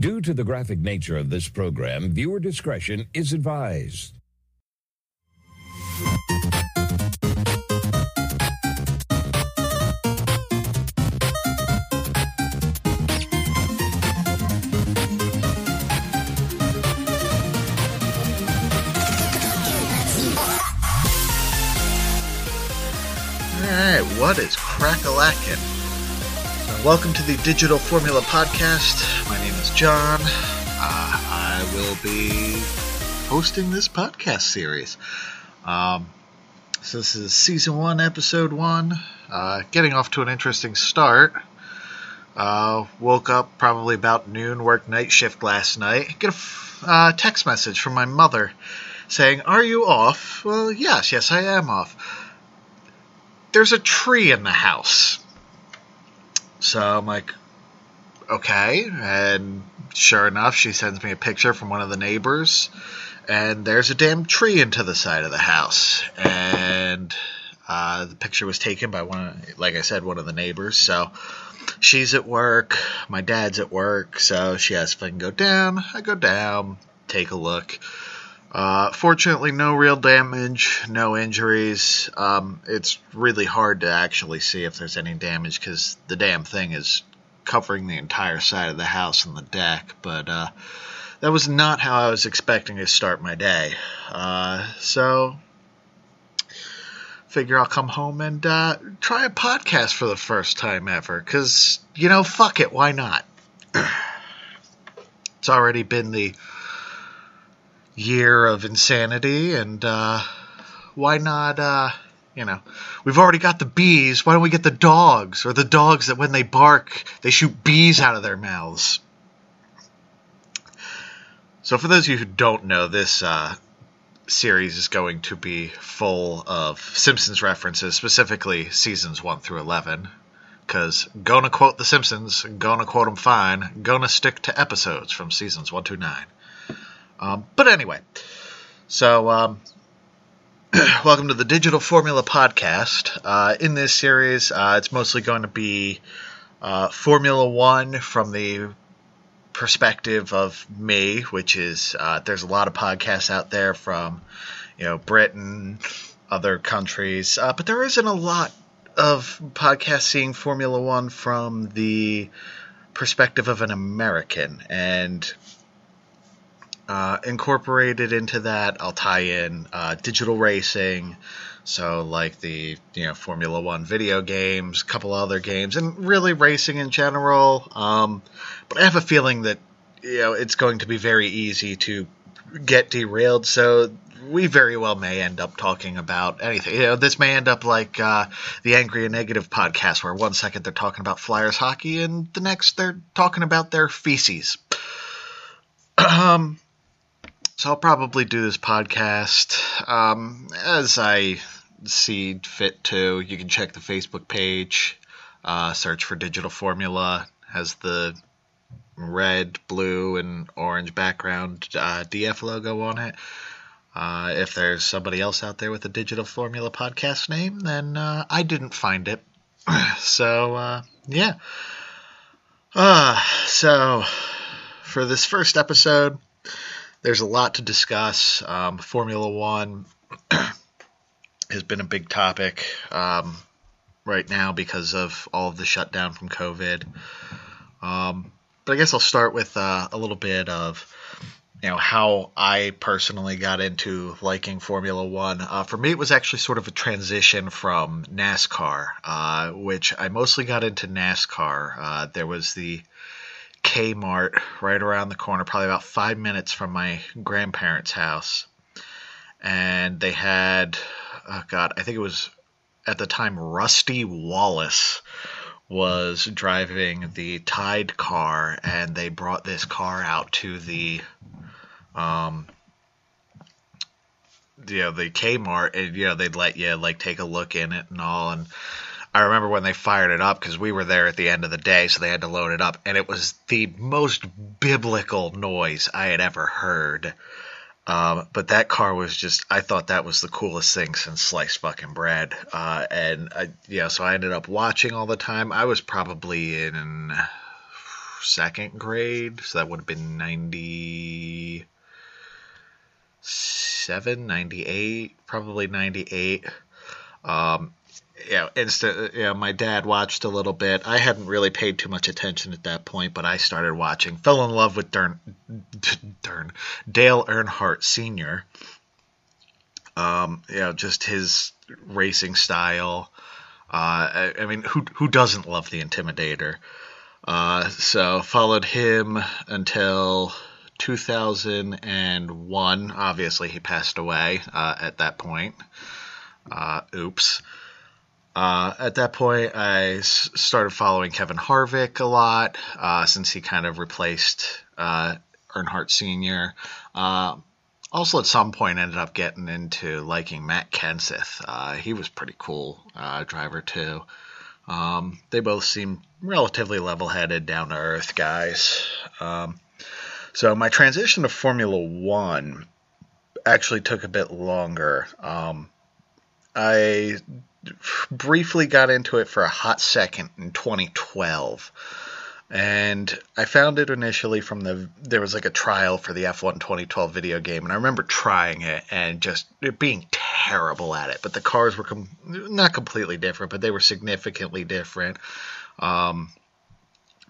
Due to the graphic nature of this program, viewer discretion is advised. Alright, what is crack-a-lackin'? Welcome to the Digital Formula Podcast. My name is John. Uh, I will be hosting this podcast series. Um, so this is season one, episode one. Uh, getting off to an interesting start. Uh, woke up probably about noon, worked night shift last night. Get a uh, text message from my mother saying, Are you off? Well, yes, yes, I am off there's a tree in the house. So I'm like, okay. And sure enough, she sends me a picture from one of the neighbors, and there's a damn tree into the side of the house. And uh, the picture was taken by one, of, like I said, one of the neighbors. So she's at work, my dad's at work, so she asks if I can go down. I go down, take a look. Uh, fortunately, no real damage, no injuries. Um, it's really hard to actually see if there's any damage because the damn thing is covering the entire side of the house and the deck. But uh, that was not how I was expecting to start my day. Uh, so, figure I'll come home and uh, try a podcast for the first time ever. Because, you know, fuck it, why not? it's already been the year of insanity, and uh, why not? Uh, you know, we've already got the bees. Why don't we get the dogs, or the dogs that when they bark, they shoot bees out of their mouths? So, for those of you who don't know, this uh, series is going to be full of Simpsons references, specifically seasons 1 through 11. Because gonna quote The Simpsons, gonna quote them fine, gonna stick to episodes from seasons 1 to 9. Um, but anyway, so um, welcome to the Digital Formula Podcast. Uh, in this series, uh, it's mostly going to be uh, Formula One from the perspective of me, which is uh, there's a lot of podcasts out there from you know Britain, other countries, uh, but there isn't a lot of podcasts seeing Formula One from the perspective of an American and uh, incorporated into that, I'll tie in uh, digital racing, so like the you know Formula One video games, a couple other games, and really racing in general. Um, but I have a feeling that you know it's going to be very easy to get derailed. So we very well may end up talking about anything. You know, this may end up like uh, the Angry and Negative podcast, where one second they're talking about Flyers hockey, and the next they're talking about their feces. um, so I'll probably do this podcast um, as I see fit to. You can check the Facebook page, uh, search for Digital Formula, has the red, blue, and orange background uh, DF logo on it. Uh, if there's somebody else out there with a Digital Formula podcast name, then uh, I didn't find it. so, uh, yeah. Uh, so, for this first episode, there's a lot to discuss. Um, Formula One has been a big topic um, right now because of all of the shutdown from COVID. Um, but I guess I'll start with uh, a little bit of you know how I personally got into liking Formula One. Uh, for me, it was actually sort of a transition from NASCAR, uh, which I mostly got into NASCAR. Uh, there was the Kmart right around the corner, probably about five minutes from my grandparents' house. And they had, oh God, I think it was at the time Rusty Wallace was driving the Tide car, and they brought this car out to the, um, you know, the Kmart, and you know they'd let you like take a look in it and all, and I remember when they fired it up because we were there at the end of the day, so they had to load it up, and it was the most biblical noise I had ever heard. Um, but that car was just, I thought that was the coolest thing since sliced fucking bread. Uh, and I, yeah, so I ended up watching all the time. I was probably in second grade, so that would have been 97, 98, probably 98. Um, yeah, instant. Yeah, my dad watched a little bit. I hadn't really paid too much attention at that point, but I started watching. Fell in love with Dern, Dern Dale Earnhardt Sr. Um, you know, just his racing style. Uh, I, I, mean, who who doesn't love the Intimidator? Uh, so followed him until 2001. Obviously, he passed away uh, at that point. Uh, oops. Uh, at that point, I s- started following Kevin Harvick a lot uh, since he kind of replaced uh, Earnhardt Sr. Uh, also, at some point, ended up getting into liking Matt Kenseth. Uh, he was pretty cool driver too. Um, they both seem relatively level-headed, down-to-earth guys. Um, so my transition to Formula One actually took a bit longer. Um, I briefly got into it for a hot second in 2012. And I found it initially from the there was like a trial for the F1 2012 video game, and I remember trying it and just being terrible at it. But the cars were com- not completely different, but they were significantly different. Um,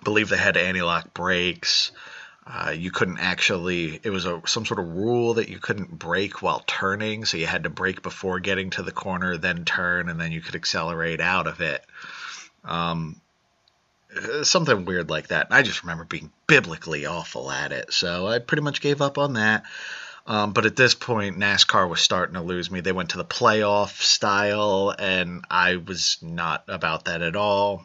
believe they had anti-lock brakes. Uh, you couldn't actually. It was a some sort of rule that you couldn't brake while turning, so you had to brake before getting to the corner, then turn, and then you could accelerate out of it. Um, uh, something weird like that. I just remember being biblically awful at it, so I pretty much gave up on that. Um, but at this point, NASCAR was starting to lose me. They went to the playoff style, and I was not about that at all.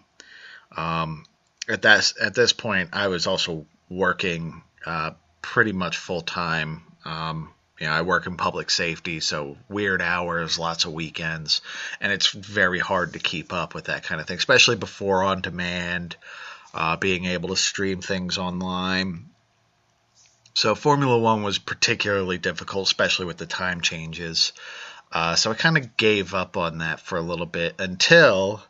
Um, at that at this point, I was also working uh, pretty much full time. Um, you know, I work in public safety, so weird hours, lots of weekends, and it's very hard to keep up with that kind of thing, especially before on demand, uh, being able to stream things online. So Formula One was particularly difficult, especially with the time changes. Uh, so I kind of gave up on that for a little bit until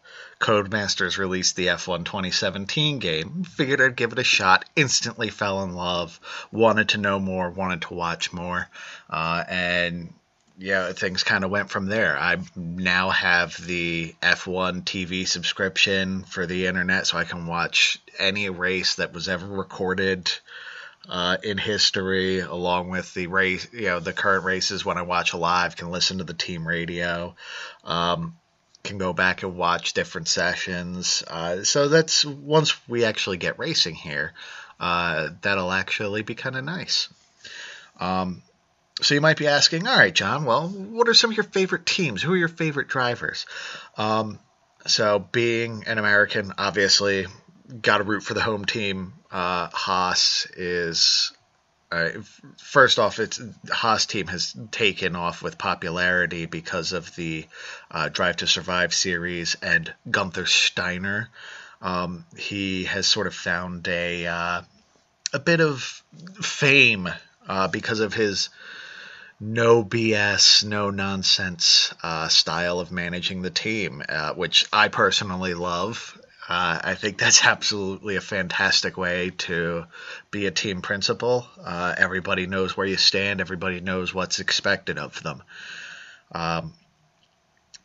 Codemasters released the F1 2017 game. Figured I'd give it a shot. Instantly fell in love. Wanted to know more. Wanted to watch more. Uh, and yeah, things kind of went from there. I now have the F1 TV subscription for the internet, so I can watch any race that was ever recorded uh, in history, along with the race, you know, the current races. When I watch live, can listen to the team radio. Um, can go back and watch different sessions. Uh, so that's once we actually get racing here, uh, that'll actually be kind of nice. Um, so you might be asking, all right, John, well, what are some of your favorite teams? Who are your favorite drivers? Um, so being an American, obviously, got to root for the home team. Uh, Haas is uh, first off, it's Haas team has taken off with popularity because of the uh, Drive to Survive series and Gunther Steiner. Um, he has sort of found a uh, a bit of fame uh, because of his no BS, no nonsense uh, style of managing the team, which I personally love. Uh, I think that's absolutely a fantastic way to be a team principal. Uh, everybody knows where you stand. Everybody knows what's expected of them. Um,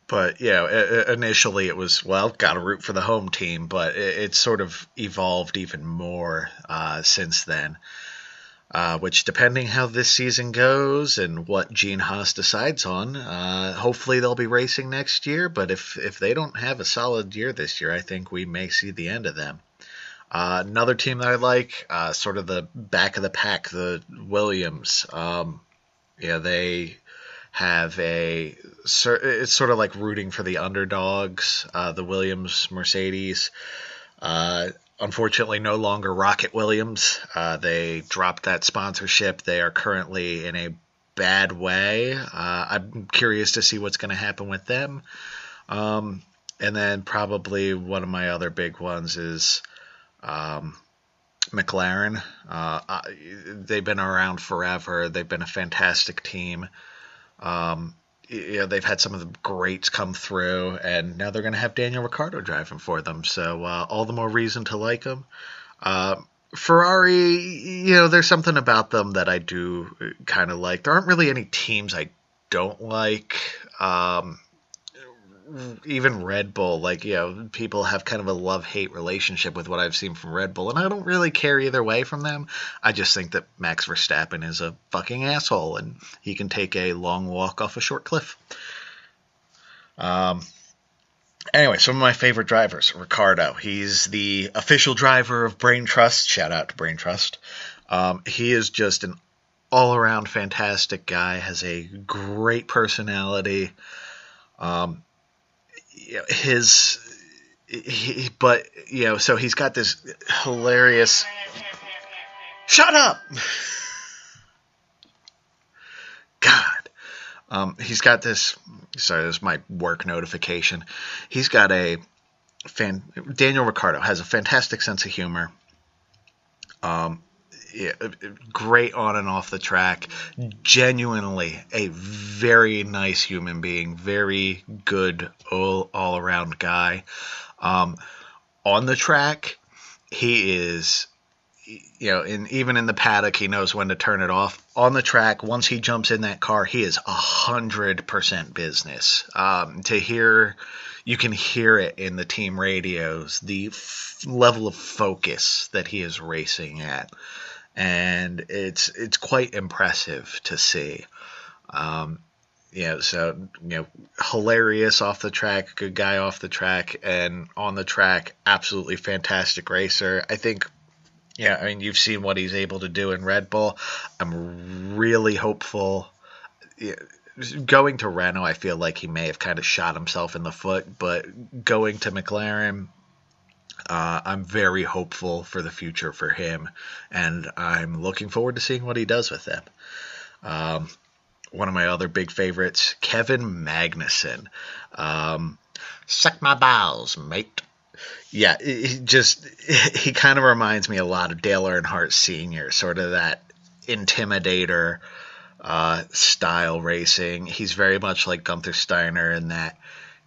but yeah, initially it was well, got to root for the home team, but it, it's sort of evolved even more uh, since then. Uh, which, depending how this season goes and what Gene Haas decides on, uh, hopefully they'll be racing next year. But if if they don't have a solid year this year, I think we may see the end of them. Uh, another team that I like, uh, sort of the back of the pack, the Williams. Um, yeah, they have a. It's sort of like rooting for the underdogs. Uh, the Williams Mercedes. Uh, unfortunately no longer ROKiT Williams. Uh, they dropped that sponsorship. They are currently in a bad way. Uh, I'm curious to see what's going to happen with them. Um, and then probably one of my other big ones is um, McLaren. Uh, they've been around forever. They've been a fantastic team. Um, you know, they've had some of the greats come through, and now they're going to have Daniel Ricciardo driving for them. So uh, all the more reason to like them. Uh, Ferrari, you know, there's something about them that I do kind of like. There aren't really any teams I don't like. Um, even Red Bull, like, you know, people have kind of a love hate relationship with what I've seen from Red Bull, and I don't really care either way from them. I just think that Max Verstappen is a fucking asshole, and he can take a long walk off a short cliff. Um, anyway, some of my favorite drivers Ricciardo. He's the official driver of Brain Trust. Shout out to Brain Trust. Um, he is just an all around fantastic guy, has a great personality. Um, his he, but you know, so he's got this hilarious. Shut up. God. Um, he's got this. Sorry, this is my work notification. He's got a fan. Daniel Ricciardo has a fantastic sense of humor. Um, yeah, great on and off the track. Genuinely a very nice human being, very good all, all around guy. Um, on the track, he is, you know, and even in the paddock, he knows when to turn it off. On the track, once he jumps in that car, he is a hundred percent business. Um, to hear, you can hear it in the team radios, the f- level of focus that he is racing at and it's it's quite impressive to see. Um, you know, so you know, hilarious off the track, good guy off the track, and on the track, absolutely fantastic racer. I think, yeah, I mean, you've seen what he's able to do in Red Bull. I'm really hopeful. Going to Renault, I feel like he may have kind of shot himself in the foot, but going to McLaren, uh, I'm very hopeful for the future for him, and I'm looking forward to seeing what he does with them. Um, one of my other big favorites, Kevin Magnussen. Um, Suck my balls, mate. Yeah, he just he kind of reminds me a lot of Dale Earnhardt Sr., sort of that intimidator uh, style racing. He's very much like Gunther Steiner in that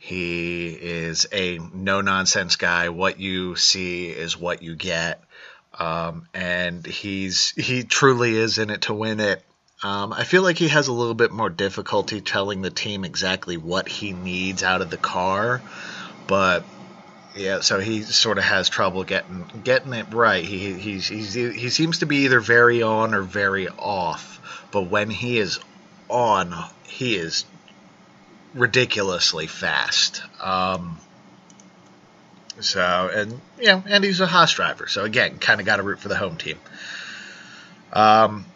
he is a no nonsense guy. What you see is what you get. Um, and he's he truly is in it to win it. Um, I feel like he has a little bit more difficulty telling the team exactly what he needs out of the car, but yeah, so he sort of has trouble getting getting it right. He he's, he's he seems to be either very on or very off, but when he is on, he is ridiculously fast. Um, so, and you know, and he's a Haas driver, so again, kind of got to root for the home team. Um,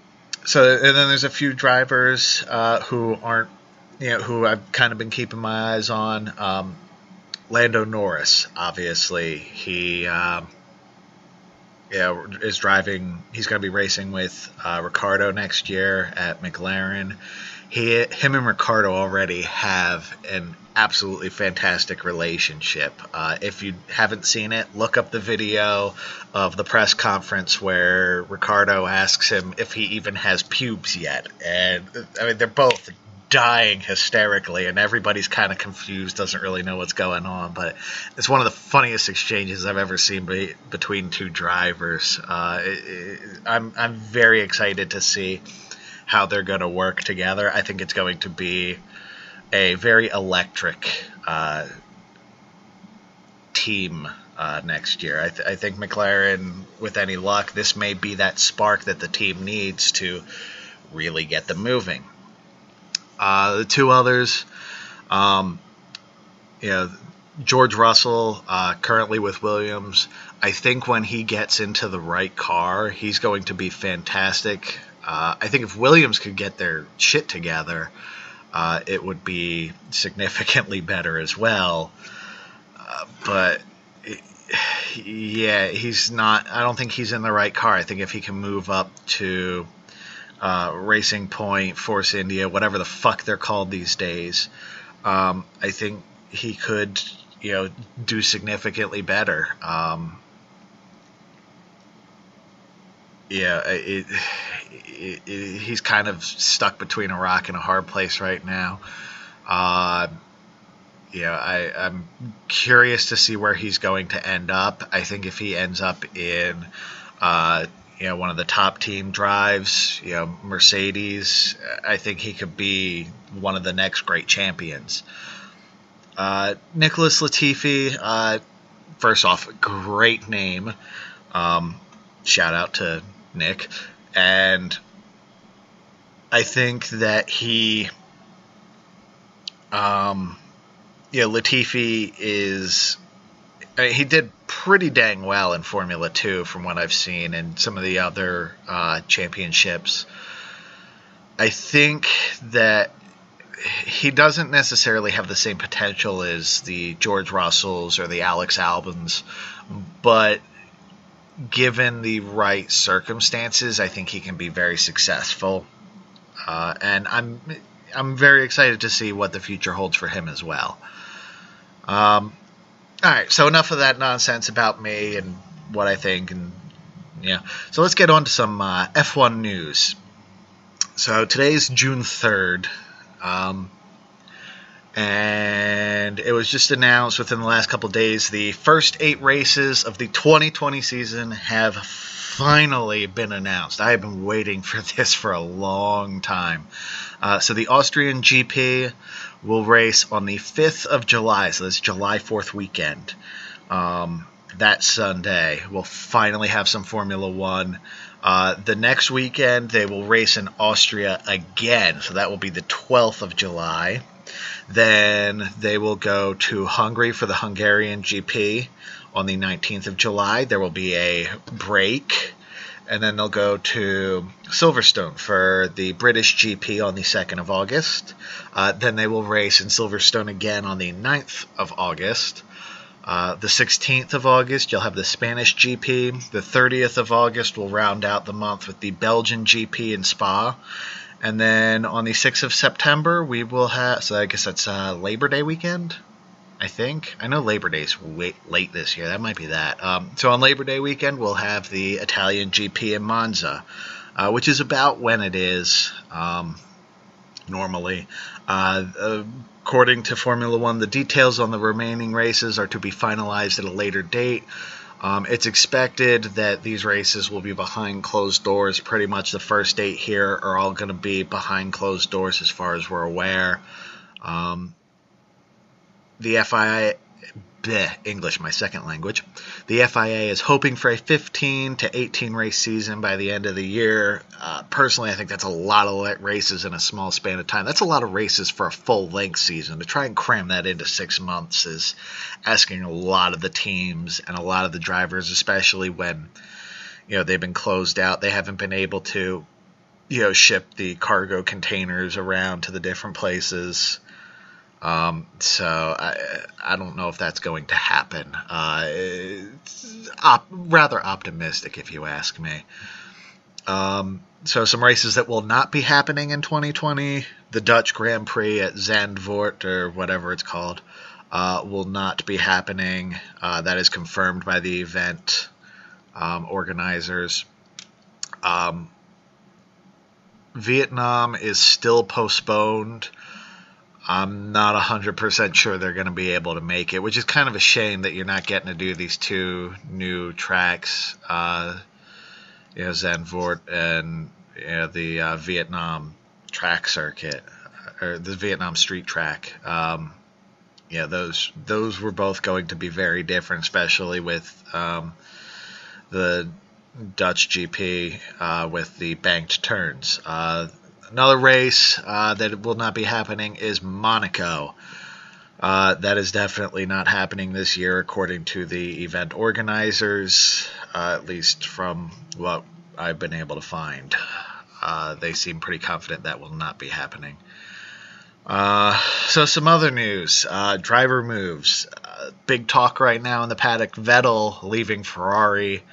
so, and then there's a few drivers uh, who aren't, you know, who I've kind of been keeping my eyes on. Um, Lando Norris, obviously, he, um, yeah, is driving. He's going to be racing with uh, Ricciardo next year at McLaren he, him and Ricciardo already have an absolutely fantastic relationship. Uh, if you haven't seen it, look up the video of the press conference where Ricciardo asks him if he even has pubes yet, and I mean they're both dying hysterically, and everybody's kind of confused, doesn't really know what's going on. But it's one of the funniest exchanges I've ever seen be, between two drivers. Uh, it, it, I'm I'm very excited to see how they're going to work together. I think it's going to be a very electric uh, team uh, next year. I, th- I, think McLaren, with any luck, this may be that spark that the team needs to really get them moving. Uh, the two others, um, you know, George Russell, uh, currently with Williams. I think when he gets into the right car, he's going to be fantastic. Uh, I think if Williams could get their shit together, uh, it would be significantly better as well. Uh, but yeah, he's not. I don't think he's in the right car. I think if he can move up to uh, Racing Point, Force India, whatever the fuck they're called these days, um, I think he could, you know, do significantly better. Um, yeah, it, it, it, he's kind of stuck between a rock and a hard place right now. Uh, yeah, I, I'm curious to see where he's going to end up. I think if he ends up in uh, you know, one of the top team drives, you know, Mercedes. I think he could be one of the next great champions. Uh, Nicholas Latifi, uh, first off, great name. Um, shout out to Nick. And I think that he, um, yeah, Latifi is he did pretty dang well in Formula Two from what I've seen and some of the other uh, championships. I think that he doesn't necessarily have the same potential as the George Russells or the Alex Albons, but given the right circumstances, I think he can be very successful. Uh, and I'm I'm very excited to see what the future holds for him as well. Um, all right, so enough of that nonsense about me and what I think, and yeah. So let's get on to some uh, F1 news. So today's June third, um, and it was just announced within the last couple days the first eight races of the 2020 season have finally been announced. I have been waiting for this for a long time. Uh, so the Austrian GP will race on the 5th of July, so that's July 4th weekend. Um, that Sunday, we'll finally have some Formula One. Uh, the next weekend, they will race in Austria again, so that will be the 12th of July. Then they will go to Hungary for the Hungarian GP on the 19th of July. There will be a break and then they'll go to Silverstone for the British GP on the 2nd of August. Uh, then they will race in Silverstone again on the 9th of August. Uh, the 16th of August, you'll have the Spanish GP. The 30th of August will round out the month with the Belgian GP in Spa. And then on the 6th of September, we will have, so I guess that's uh, Labor Day weekend. I think. I know Labor Day Day's late this year. That might be that. Um, so on Labor Day weekend, we'll have the Italian GP in Monza, uh, which is about when it is um, normally. Uh, according to Formula One, the details on the remaining races are to be finalized at a later date. Um, it's expected that these races will be behind closed doors. Pretty much the first eight here are all going to be behind closed doors as far as we're aware. Um, the FIA, bleh, English, my second language. The FIA is hoping for a 15 to 18 race season by the end of the year. Uh, personally, I think that's a lot of races in a small span of time. That's a lot of races for a full length season. To try and cram that into six months is asking a lot of the teams and a lot of the drivers, especially when you know they've been closed out. They haven't been able to you know ship the cargo containers around to the different places um, so I, I don't know if that's going to happen. Uh, op- rather optimistic, if you ask me. Um, so some races that will not be happening in 2020: the Dutch Grand Prix at Zandvoort or whatever it's called uh, will not be happening. Uh, that is confirmed by the event um, organizers. Um, Vietnam is still postponed. I'm not 100% sure they're going to be able to make it, which is kind of a shame that you're not getting to do these two new tracks, uh, you know, and you know, the uh, Vietnam track circuit, or the Vietnam street track. Um, yeah, those those were both going to be very different, especially with um, the Dutch GP uh, with the banked turns. Uh, Another race uh, that will not be happening is Monaco. Uh, that is definitely not happening this year, according to the event organizers, uh, at least from what I've been able to find. Uh, they seem pretty confident that will not be happening. Uh, so, some other news uh, driver moves. big talk right now in the paddock Vettel leaving Ferrari.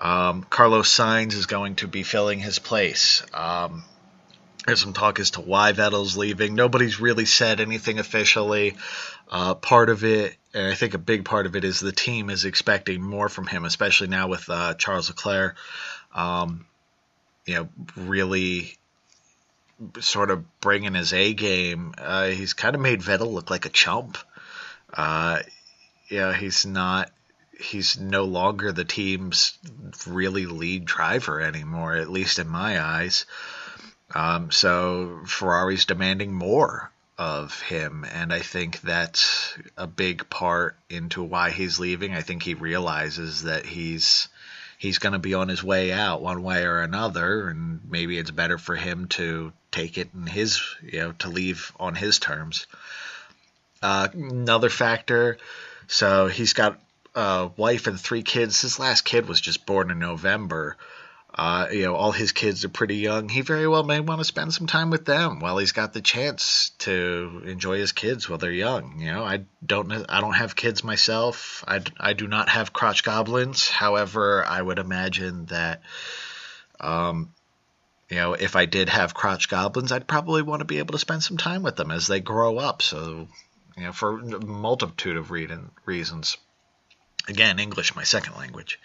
Um, Carlos Sainz is going to be filling his place. Um, there's some talk as to why Vettel's leaving. Nobody's really said anything officially. Uh, part of it, and I think a big part of it, is the team is expecting more from him, especially now with uh, Charles Leclerc. Um, you know, really sort of bringing his A game. Uh, he's kind of made Vettel look like a chump. Uh, yeah, he's not he's no longer the team's really lead driver anymore, at least in my eyes. Um, so Ferrari's demanding more of him, and I think that's a big part into why he's leaving. I think he realizes that he's he's going to be on his way out one way or another, and maybe it's better for him to take it in his you know to leave on his terms. Uh, another factor, so he's got a wife and three kids. His last kid was just born in November. Uh, you know, all his kids are pretty young. He very well may want to spend some time with them while he's got the chance to enjoy his kids while they're young. You know, I don't, I don't have kids myself. I, I do not have crotch goblins. However, I would imagine that, um, you know, if I did have crotch goblins, I'd probably want to be able to spend some time with them as they grow up. So, you know, for a multitude of reading reasons. Again, English, my second language.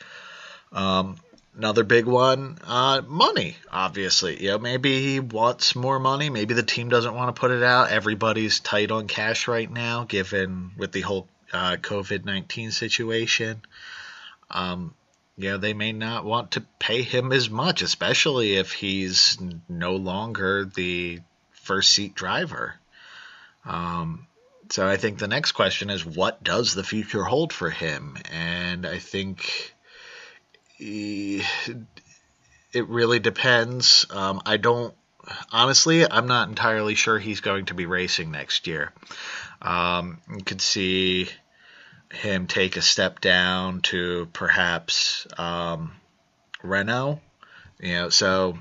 Um, Another big one, uh, money. Obviously, you know, maybe he wants more money. Maybe the team doesn't want to put it out. Everybody's tight on cash right now, given with the whole uh, COVID nineteen situation. Um, you know, they may not want to pay him as much, especially if he's no longer the first seat driver. Um, so I think the next question is, what does the future hold for him? And I think it really depends. Um, I don't honestly. I'm not entirely sure he's going to be racing next year. Um, you could see him take a step down to perhaps um, Renault. You know, so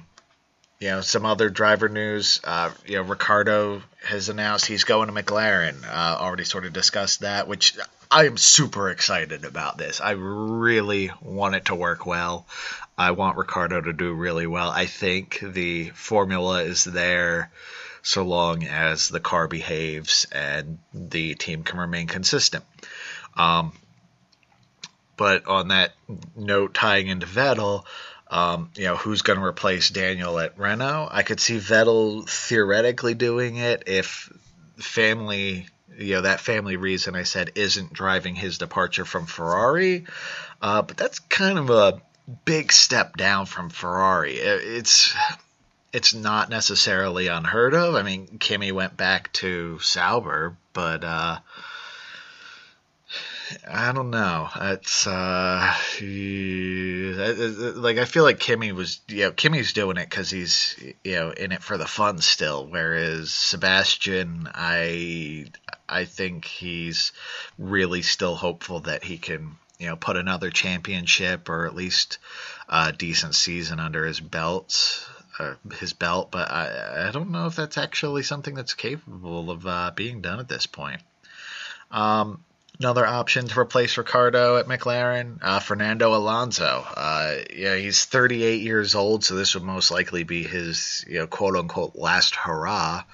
you know some other driver news. Uh, you know, Ricciardo has announced he's going to McLaren. Uh, already sort of discussed that, which I am super excited about this. I really want it to work well. I want Ricciardo to do really well. I think the formula is there so long as the car behaves and the team can remain consistent. Um, but on that note, tying into Vettel, um, you know, who's going to replace Daniel at Renault? I could see Vettel theoretically doing it if family you know that family reason I said isn't driving his departure from Ferrari, uh, but that's kind of a big step down from Ferrari. It's it's not necessarily unheard of. I mean, Kimi went back to Sauber, but uh, I don't know. It's uh, like I feel like Kimi was, you know, Kimi's doing it because he's, you know, in it for the fun still. Whereas Sebastian, I, I think he's really still hopeful that he can, you know, put another championship or at least a decent season under his belt, uh, his belt. But I, I don't know if that's actually something that's capable of uh, being done at this point. Um, another option to replace Ricciardo at McLaren, uh, Fernando Alonso. Uh, yeah, he's 38 years old, so this would most likely be his, you know, quote unquote last hurrah.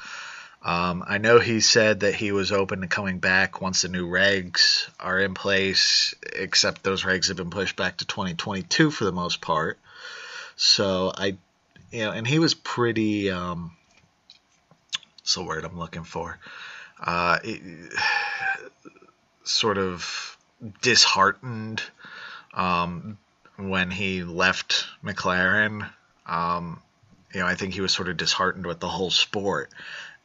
Um, I know he said that he was open to coming back once the new regs are in place, except those regs have been pushed back to 2022 for the most part. So I, you know, and he was pretty. Um, what's the word I'm looking for? Uh, sort of disheartened um, when he left McLaren. Um, you know, I think he was sort of disheartened with the whole sport.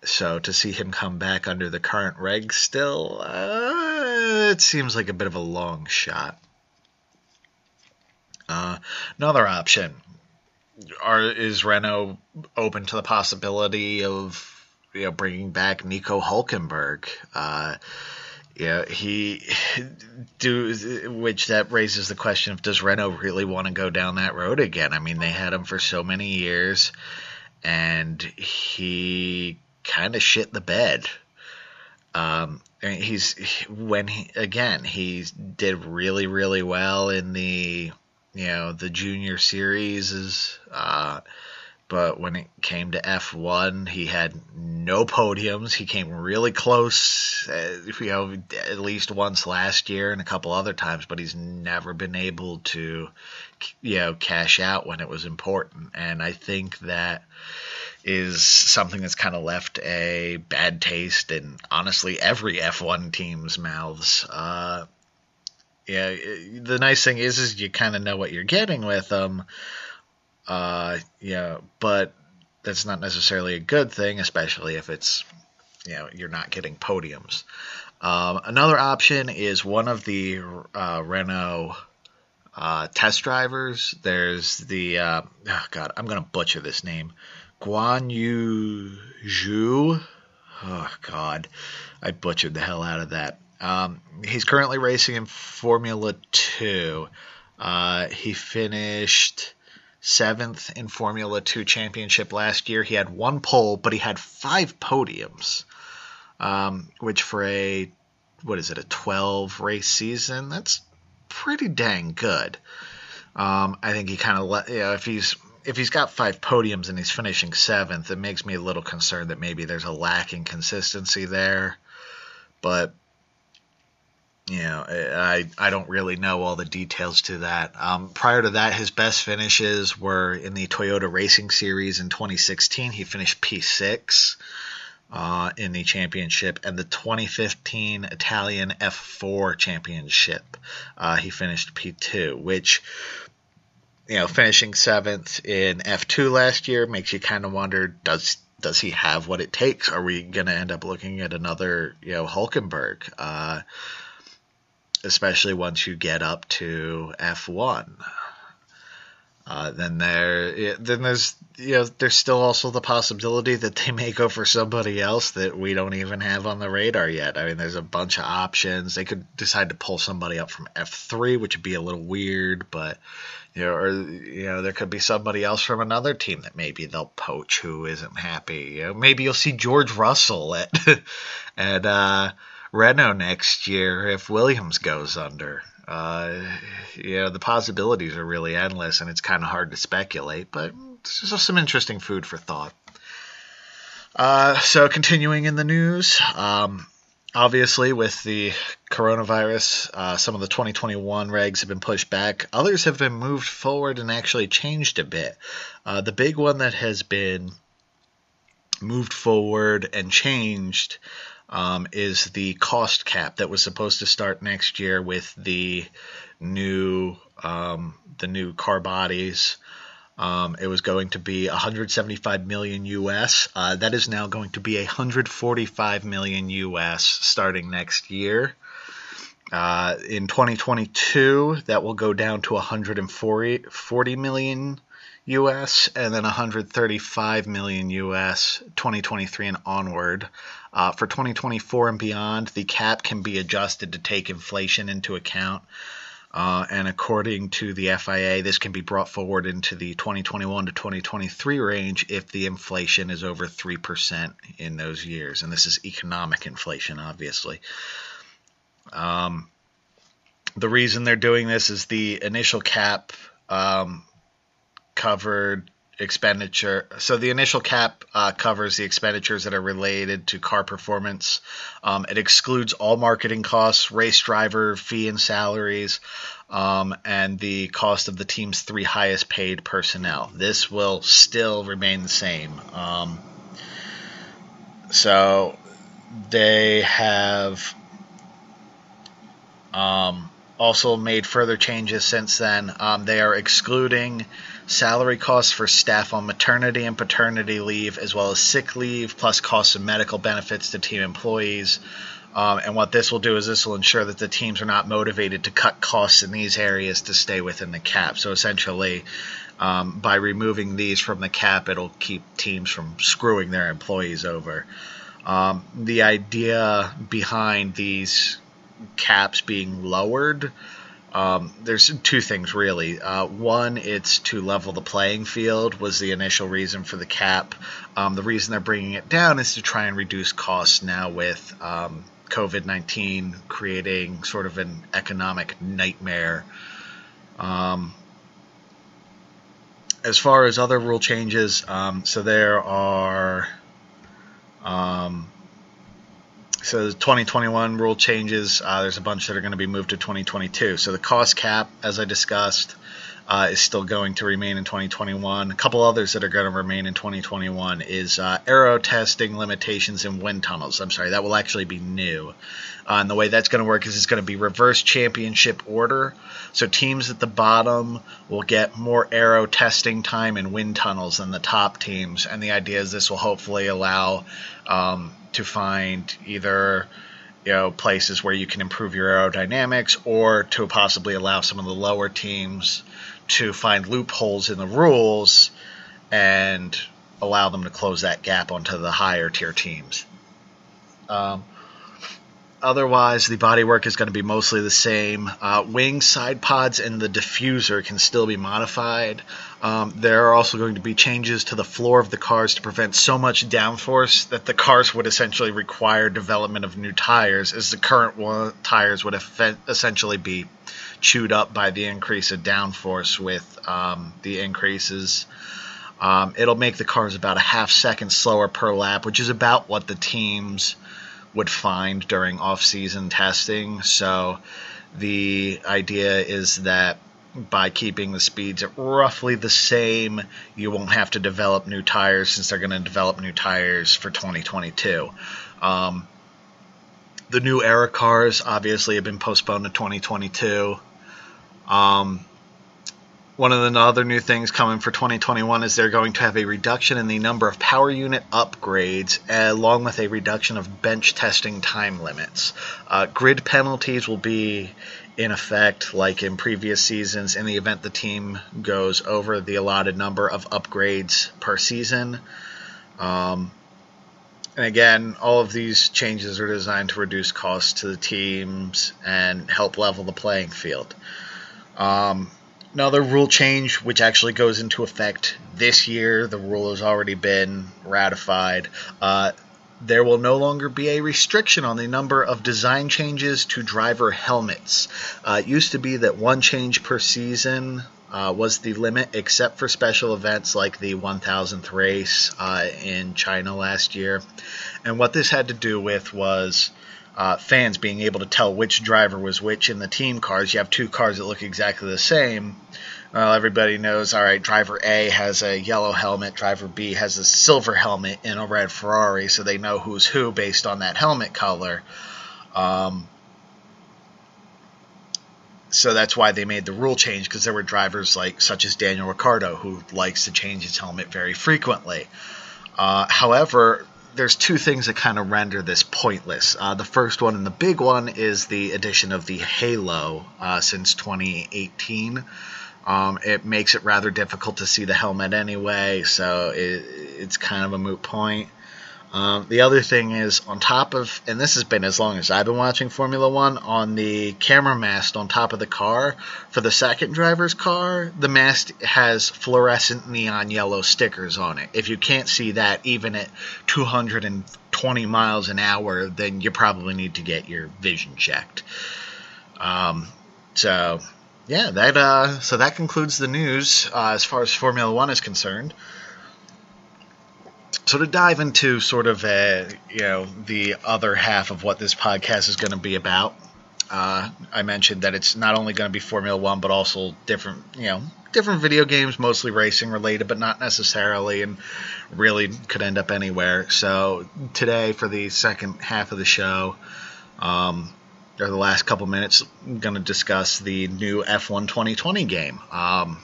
So to see him come back under the current regs still, uh, it seems like a bit of a long shot. Uh, another option are is Renault open to the possibility of you know bringing back Nico Hulkenberg? Uh, yeah, he do which that raises the question of does Renault really want to go down that road again? I mean, they had him for so many years, and he kind of shit the bed. Um, I mean, he's when he again he did really really well in the you know the junior series is uh, but when it came to F1, he had no podiums. He came really close, uh, you know, at least once last year and a couple other times, but he's never been able to, you know, cash out when it was important. And I think that is something that's kind of left a bad taste in honestly every F1 team's mouths. Uh, yeah, the nice thing is, is you kind of know what you're getting with them. Uh, yeah, but that's not necessarily a good thing, especially if it's, you know, you're not getting podiums. Um, another option is one of the uh, Renault uh, test drivers. There's the uh, oh God, I'm gonna butcher this name, Guan Yu Zhu. Oh God, I butchered the hell out of that. Um, he's currently racing in Formula Two. Uh, he finished seventh in Formula Two championship last year. He had one pole, but he had five podiums, um, which for a what is it a 12 race season? That's pretty dang good. Um, I think he kind of let you know if he's if he's got five podiums and he's finishing seventh, it makes me a little concerned that maybe there's a lack in consistency there. But you know, I I don't really know all the details to that. Um, prior to that, his best finishes were in the Toyota Racing Series in 2016. He finished P6 uh, in the championship, and the 2015 Italian F4 Championship. Uh, he finished P2, which you know, finishing seventh in F2 last year makes you kind of wonder does does he have what it takes? Are we going to end up looking at another, you know, Hulkenberg? Uh, especially once you get up to F1. Uh, then there, then there's you know there's still also the possibility that they may go for somebody else that we don't even have on the radar yet. I mean, there's a bunch of options. They could decide to pull somebody up from F3, which would be a little weird, but you know, or you know, there could be somebody else from another team that maybe they'll poach who isn't happy. You know, maybe you'll see George Russell at at uh, Renault next year if Williams goes under. Uh, you know, the possibilities are really endless, and it's kind of hard to speculate. But it's just some interesting food for thought. Uh, so, continuing in the news, um, obviously with the coronavirus, uh, some of the 2021 regs have been pushed back. Others have been moved forward and actually changed a bit. Uh, the big one that has been moved forward and changed um, is the cost cap that was supposed to start next year with the new um, the new car bodies. Um, it was going to be 175 million US. Uh, that is now going to be 145 million US starting next year. Uh, in 2022, that will go down to 140 40 million US and then 135 million US 2023 and onward. Uh, for 2024 and beyond, the cap can be adjusted to take inflation into account. Uh, and according to the FIA, this can be brought forward into the 2021 to 2023 range if the inflation is over 3% in those years. And this is economic inflation, obviously. Um, the reason they're doing this is the initial cap um, covered expenditure. So the initial cap uh, covers the expenditures that are related to car performance. Um, it excludes all marketing costs, race driver fee and salaries, um, and the cost of the team's three highest paid personnel. This will still remain the same. Um, so they have um, also made further changes since then. Um, they are excluding salary costs for staff on maternity and paternity leave, as well as sick leave, plus costs of medical benefits to team employees. Um, and what this will do is this will ensure that the teams are not motivated to cut costs in these areas to stay within the cap. So essentially, um, by removing these from the cap, it'll keep teams from screwing their employees over. Um, the idea behind these caps being lowered um, there's two things really. Uh, one, it's to level the playing field was the initial reason for the cap. Um, the reason they're bringing it down is to try and reduce costs now with um, COVID 19 creating sort of an economic nightmare. Um, as far as other rule changes, um, so there are um, so the 2021 rule changes. Uh, there's a bunch that are going to be moved to 2022. So the cost cap, as I discussed, uh, is still going to remain in 2021. A couple others that are going to remain in 2021 is uh, aero testing limitations in wind tunnels. I'm sorry, that will actually be new. Uh, and the way that's going to work is it's going to be reverse championship order. So teams at the bottom will get more aero testing time in wind tunnels than the top teams. And the idea is this will hopefully allow um, to find either you know places where you can improve your aerodynamics or to possibly allow some of the lower teams to find loopholes in the rules and allow them to close that gap onto the higher tier teams. Um, otherwise, the bodywork is going to be mostly the same. Uh, wing side pods and the diffuser can still be modified. Um, there are also going to be changes to the floor of the cars to prevent so much downforce that the cars would essentially require development of new tires, as the current one, tires would essentially be chewed up by the increase of downforce with um, the increases. Um, it'll make the cars about a half second slower per lap, which is about what the teams would find during off-season testing. So the idea is that by keeping the speeds at roughly the same, you won't have to develop new tires since they're going to develop new tires for 2022. Um, the new era cars obviously have been postponed to 2022. Um, one of the other new things coming for 2021 is they're going to have a reduction in the number of power unit upgrades, along with a reduction of bench testing time limits. Uh, grid penalties will be in effect, like in previous seasons, in the event the team goes over the allotted number of upgrades per season. Um, and again, all of these changes are designed to reduce costs to the teams and help level the playing field. Um, another rule change, which actually goes into effect this year, the rule has already been ratified. Uh, there will no longer be a restriction on the number of design changes to driver helmets. Uh, it used to be that one change per season uh, was the limit, except for special events like the 1000th race uh, in China last year. And what this had to do with was uh, fans being able to tell which driver was which in the team cars. You have two cars that look exactly the same. Well, everybody knows, all right, driver A has a yellow helmet, driver B has a silver helmet in a red Ferrari, so they know who's who based on that helmet color. Um, so that's why they made the rule change because there were drivers like such as Daniel Ricciardo who likes to change his helmet very frequently. Uh, however, there's two things that kind of render this pointless. Uh, the first one and the big one is the addition of the halo uh, since 2018. Um, it makes it rather difficult to see the helmet anyway, so it, it's kind of a moot point. Um, the other thing is on top of, and this has been as long as I've been watching Formula One, on the camera mast on top of the car for the second driver's car, the mast has fluorescent neon yellow stickers on it. If you can't see that even at 220 miles an hour, then you probably need to get your vision checked. Um, so yeah, that uh, so that concludes the news uh, as far as Formula One is concerned so to dive into sort of a, you know the other half of what this podcast is going to be about uh, i mentioned that it's not only going to be formula one but also different you know different video games mostly racing related but not necessarily and really could end up anywhere. So today for the second half of the show um, or the last couple minutes i'm going to discuss the new f1 2020 game. Um,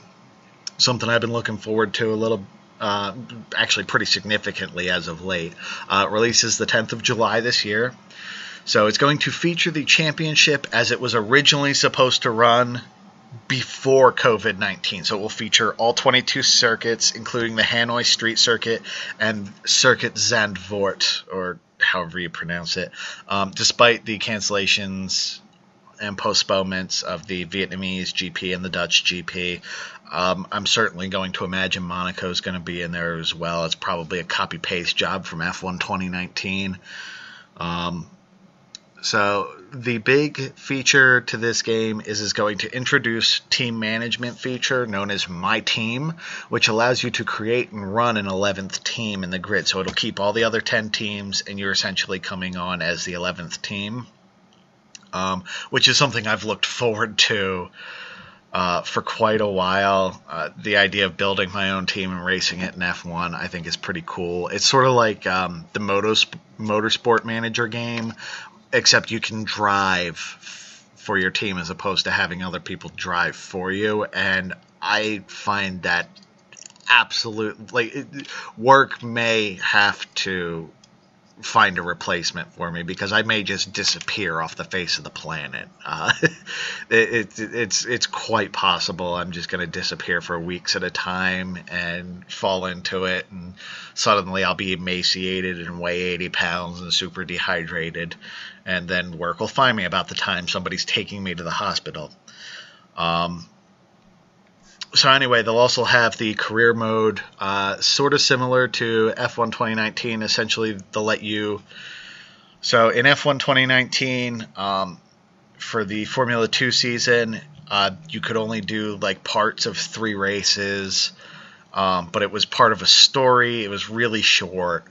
something i've been looking forward to a little uh, actually pretty significantly as of late. Uh, releases the 10th of July this year. So it's going to feature the championship as it was originally supposed to run before COVID 19. So it will feature all 22 circuits, including the Hanoi Street Circuit and Circuit Zandvoort, or however you pronounce it, um, despite the cancellations and postponements of the Vietnamese GP and the Dutch GP. Um, I'm certainly going to imagine Monaco is going to be in there as well. It's probably a copy paste job from F1 2019. Um, so the big feature to this game is is going to introduce team management feature known as My Team, which allows you to create and run an 11th team in the grid. So it'll keep all the other 10 teams, and you're essentially coming on as the 11th team, um, which is something I've looked forward to uh, for quite a while. Uh, the idea of building my own team and racing it in F1, I think, is pretty cool. It's sort of like um, the Motos- Motorsport Manager game, except you can drive for your team as opposed to having other people drive for you. And I find that absolute like work may have to find a replacement for me because I may just disappear off the face of the planet. Uh, it, it, it's it's quite possible I'm just going to disappear for weeks at a time and fall into it, and suddenly I'll be emaciated and weigh 80 pounds and super dehydrated, and then work will find me about the time somebody's taking me to the hospital. Um, so anyway, they'll also have the career mode, uh, sort of similar to F1 2019. Essentially, they'll let you. So in F1 2019, um, for the Formula 2 season, uh, you could only do like parts of three races, um, but it was part of a story. It was really short.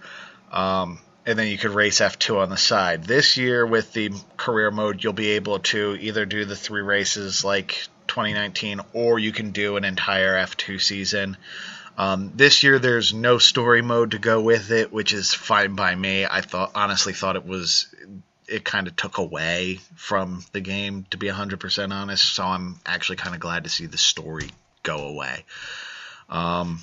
Um, and then you could race F2 on the side. This year, with the career mode, you'll be able to either do the three races like 2019, or you can do an entire F2 season. Um, this year, there's no story mode to go with it, which is fine by me. I thought, honestly, thought it was, it kind of took away from the game, to be 100% honest. So I'm actually kind of glad to see the story go away. Um,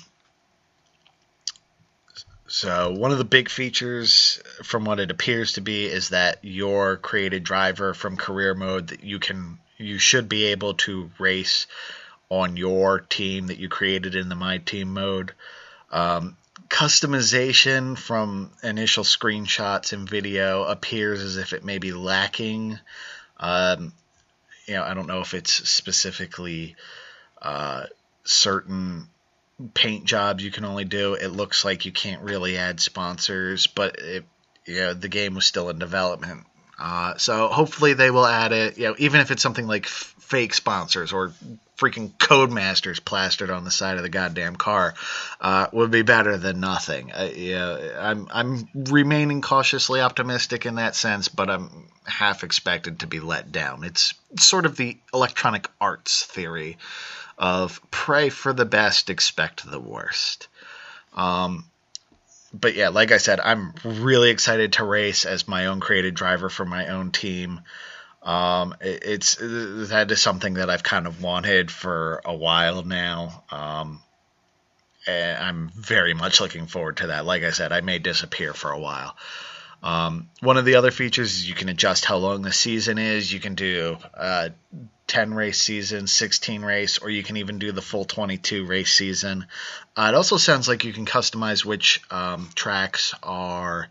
so one of the big features, from what it appears to be, is that your created driver from career mode that you can you should be able to race on your team that you created in the My Team mode. Um, customization from initial screenshots and video appears as if it may be lacking. Um, you know, I don't know if it's specifically uh, certain paint jobs you can only do. It looks like you can't really add sponsors, but it, you know, the game was still in development uh, so hopefully they will add it. You know, even if it's something like f- fake sponsors or freaking Codemasters plastered on the side of the goddamn car, uh, would be better than nothing. Uh, yeah, I'm I'm remaining cautiously optimistic in that sense, but I'm half expected to be let down. It's sort of the Electronic Arts theory of pray for the best, expect the worst. Um, but yeah, like I said, I'm really excited to race as my own created driver for my own team. Um, it, it's that is something that I've kind of wanted for a while now. Um, and I'm very much looking forward to that. Like I said, I may disappear for a while. Um, one of the other features is you can adjust how long the season is. You can do uh, 10 race season, 16 race, or you can even do the full 22 race season. Uh, it also sounds like you can customize which um, tracks are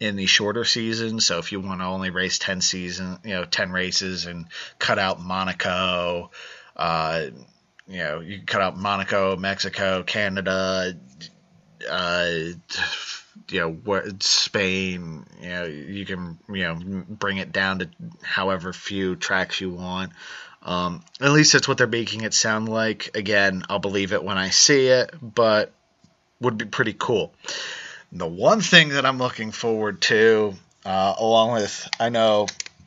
in the shorter season. So if you want to only race 10 season, you know, 10 races and cut out Monaco, uh, you know, you cut out Monaco, Mexico, Canada, uh, you know, what Spain, you know, you can, you know, bring it down to however few tracks you want. Um, at least that's what they're making it sound like. Again, I'll believe it when I see it, but would be pretty cool. The one thing that I'm looking forward to, uh, along with I know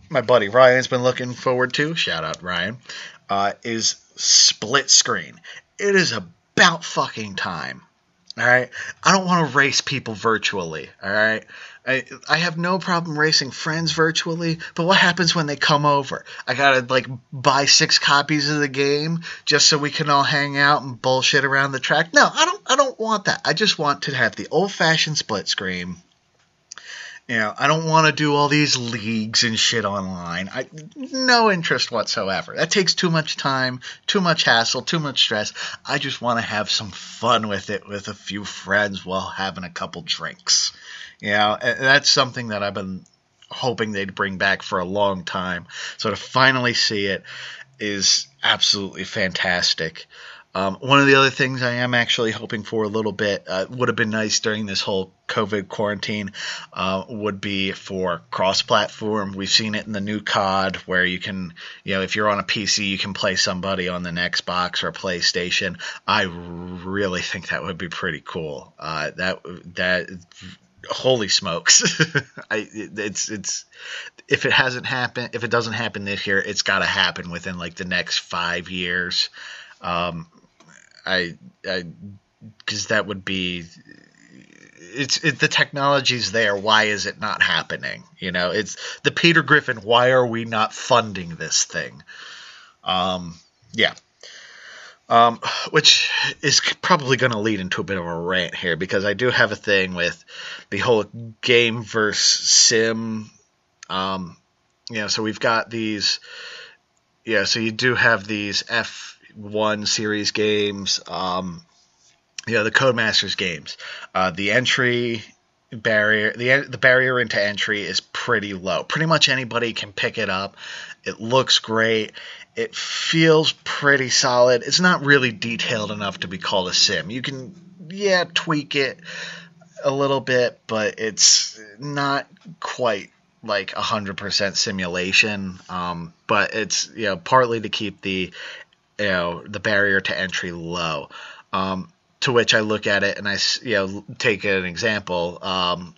my buddy Ryan's been looking forward to, shout out Ryan, uh, is split screen. It is about fucking time. All right, I don't want to race people virtually. All right, I, I have no problem racing friends virtually, but what happens when they come over? I gotta like buy six copies of the game just so we can all hang out and bullshit around the track. No, I don't I don't want that. I just want to have the old fashioned split screen. You know, I don't want to do all these leagues and shit online. I no interest whatsoever. That takes too much time, too much hassle, too much stress. I just want to have some fun with it with a few friends while having a couple drinks. You know, that's something that I've been hoping they'd bring back for a long time. So to finally see it is absolutely fantastic. Um, one of the other things I am actually hoping for a little bit uh, would have been nice during this whole COVID quarantine uh, would be for cross-platform. We've seen it in the new COD where you can, you know, if you're on a PC, you can play somebody on the Xbox or PlayStation. I really think that would be pretty cool. Uh, that that holy smokes I, it's it's if it hasn't happened if it doesn't happen this year it's got to happen within like the next five years um i i because that would be it's it, the technology's there why is it not happening you know it's the peter griffin why are we not funding this thing um yeah um, which is probably going to lead into a bit of a rant here because I do have a thing with the whole game versus sim. Um, you know, so we've got these. Yeah, so you do have these F1 series games. Um, you know, the Codemasters games. Uh, the entry barrier the the barrier into entry is pretty low. Pretty much anybody can pick it up. It looks great. It feels pretty solid. It's not really detailed enough to be called a sim. You can yeah, tweak it a little bit, but it's not quite like 100% simulation. Um, but it's you know partly to keep the you know the barrier to entry low. Um, to which I look at it and I you know take an example. Um,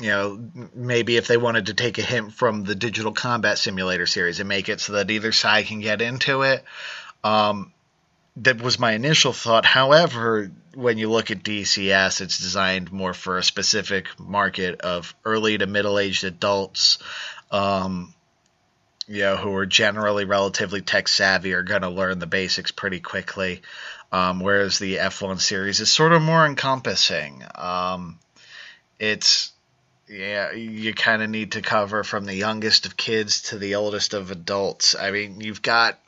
you know, maybe if they wanted to take a hint from the Digital Combat Simulator series and make it so that either side can get into it. Um, that was my initial thought. However, when you look at DCS, it's designed more for a specific market of early to middle aged adults. Um, you know, who are generally relatively tech savvy are going to learn the basics pretty quickly. Um, whereas the F1 series is sort of more encompassing. Um, it's yeah, you kind of need to cover from the youngest of kids to the oldest of adults. I mean, you've got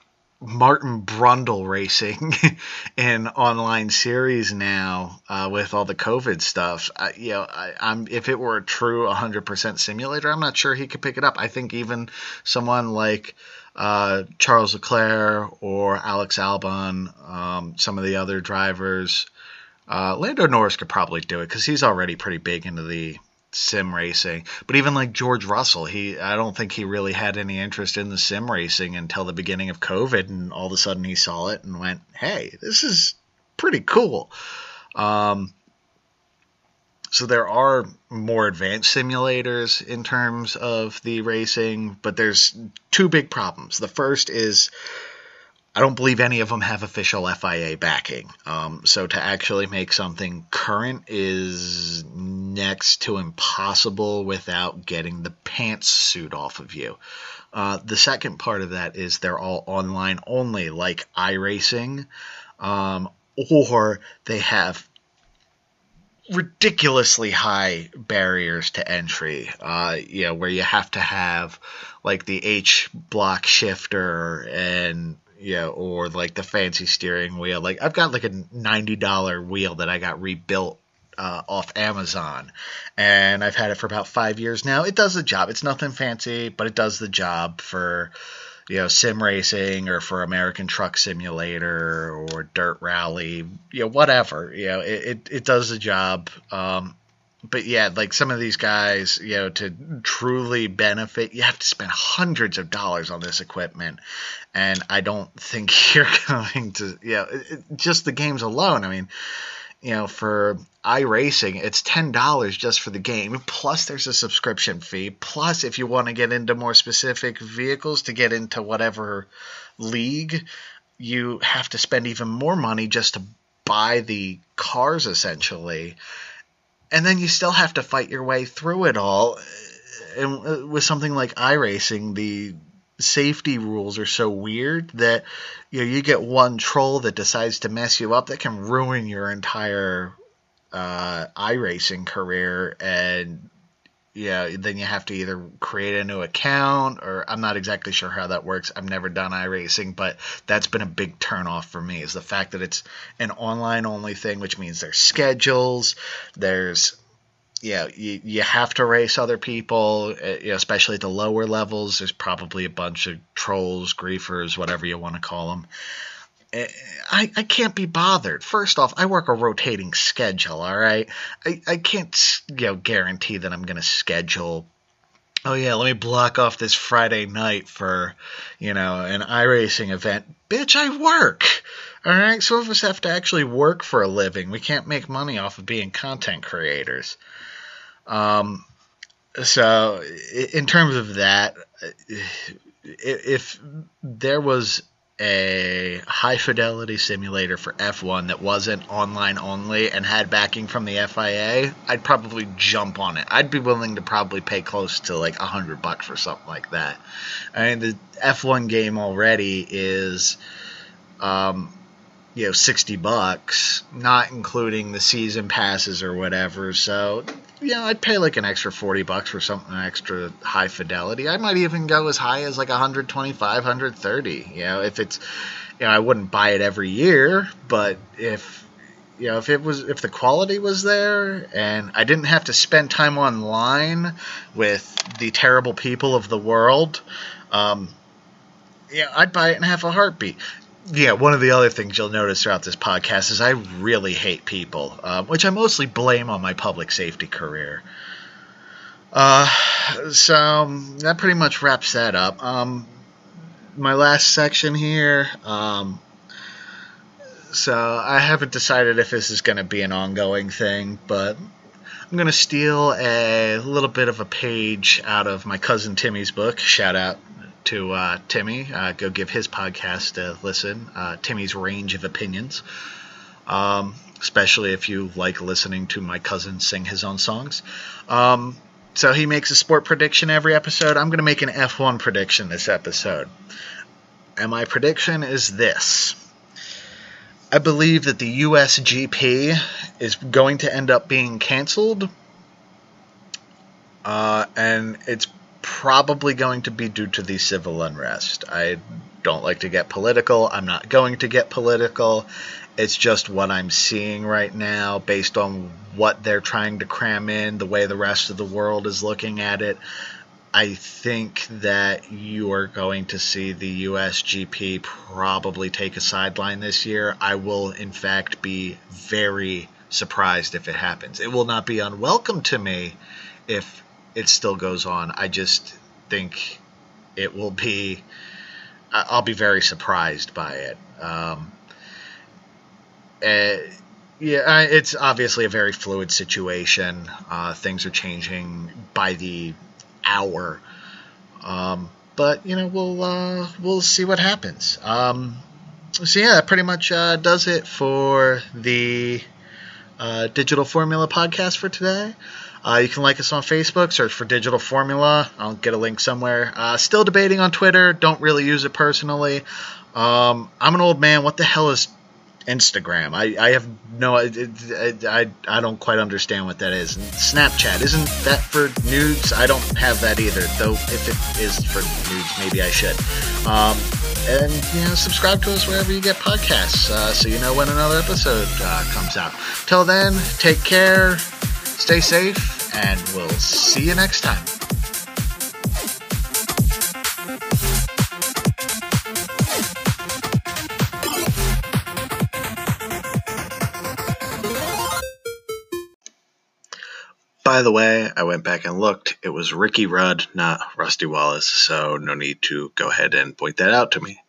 Martin Brundle racing in online series now uh, with all the COVID stuff. Uh, you know, I, am if it were a true 100% simulator, I'm not sure he could pick it up. I think even someone like uh, Charles Leclerc or Alex Albon, um, some of the other drivers. Uh, Lando Norris could probably do it because he's already pretty big into the sim racing. But even like George Russell, he I don't think he really had any interest in the sim racing until the beginning of COVID, and all of a sudden he saw it and went, "Hey, this is pretty cool." Um, so there are more advanced simulators in terms of the racing, but there's two big problems. The first is I don't believe any of them have official FIA backing. Um, so to actually make something current is next to impossible without getting the pants suit off of you. Uh, the second part of that is they're all online only, like iRacing, um, or they have ridiculously high barriers to entry. Uh, you know, where you have to have like the H block shifter and know, or like the fancy steering wheel. Like I've got like a ninety dollar wheel that I got rebuilt uh, off Amazon, and I've had it for about five years now. It does the job. It's nothing fancy, but it does the job for you know, sim racing or for American Truck Simulator or Dirt Rally, you know, whatever. You know, it, it, it does the job. Um, but yeah, like some of these guys, you know, to truly benefit, you have to spend hundreds of dollars on this equipment. And I don't think you're going to, you know, it, just the games alone. I mean, you know, for iRacing, it's ten dollars just for the game. Plus, there's a subscription fee. Plus, if you want to get into more specific vehicles to get into whatever league, you have to spend even more money just to buy the cars, essentially. And then you still have to fight your way through it all. And uh, with something like iRacing, the safety rules are so weird that you know you get one troll that decides to mess you up that can ruin your entire uh, iRacing career and yeah, then you have to either create a new account or I'm not exactly sure how that works. I've never done iRacing, but that's been a big turnoff for me is the fact that it's an online only thing, which means there's schedules, there's yeah, you, you have to race other people, eh, know, especially at the lower levels. There's probably a bunch of trolls, griefers, whatever you want to call them. I, I can't be bothered. First off, I work a rotating schedule, all right? I, I can't you know, guarantee that I'm going to schedule oh yeah, let me block off this Friday night for, you know, an iRacing event. Bitch, I work. All right, some of us have to actually work for a living. We can't make money off of being content creators. Um, so in terms of that, if there was a high fidelity simulator for F1 that wasn't online only and had backing from the FIA, I'd probably jump on it. I'd be willing to probably pay close to like a hundred bucks for something like that. I mean, the F1 game already is, um, you know, 60 bucks, not including the season passes or whatever. So, you know, I'd pay like an extra 40 bucks for something extra high fidelity. I might even go as high as like 125, 130. You know, if it's, you know, I wouldn't buy it every year, but if, you know, if it was, if the quality was there and I didn't have to spend time online with the terrible people of the world, um, yeah, I'd buy it in half a heartbeat yeah, one of the other things you'll notice throughout this podcast is I really hate people, uh, which I mostly blame on my public safety career. Uh, so that pretty much wraps that up. Um, my last section here. Um, so I haven't decided if this is going to be an ongoing thing, but I'm going to steal a little bit of a page out of my cousin Timmy's book. Shout out to uh, Timmy. Uh, go give his podcast a listen. Uh, Timmy's Range of Opinions. Um, especially if you like listening to my cousin sing his own songs. Um, so he makes a sport prediction every episode. I'm going to make an F1 prediction this episode. And my prediction is this. I believe that the USGP is going to end up being canceled. Uh, and it's probably going to be due to the civil unrest. I don't like to get political. I'm not going to get political. It's just what I'm seeing right now based on what they're trying to cram in, the way the rest of the world is looking at it. I think that you are going to see the USGP probably take a sideline this year. I will, in fact, be very surprised if it happens. It will not be unwelcome to me if it still goes on. I just think it will be. I'll be very surprised by it. Um, uh, yeah, it's obviously a very fluid situation. Uh, things are changing by the hour, um, but you know we'll uh, we'll see what happens. Um, so yeah, that pretty much uh, does it for the uh, Digital Formula podcast for today. Uh, you can like us on Facebook, search for Digital Formula. I'll get a link somewhere. Uh, still debating on Twitter. Don't really use it personally. Um, I'm an old man. What the hell is Instagram? I, I have no. I, I, I don't quite understand what that is. And Snapchat isn't that for nudes? I don't have that either. Though if it is for nudes, maybe I should. Um, and you know, subscribe to us wherever you get podcasts, uh, so you know when another episode uh, comes out. Till then, take care Stay safe, and we'll see you next time. By the way, I went back and looked. It was Ricky Rudd, not Rusty Wallace, so no need to go ahead and point that out to me.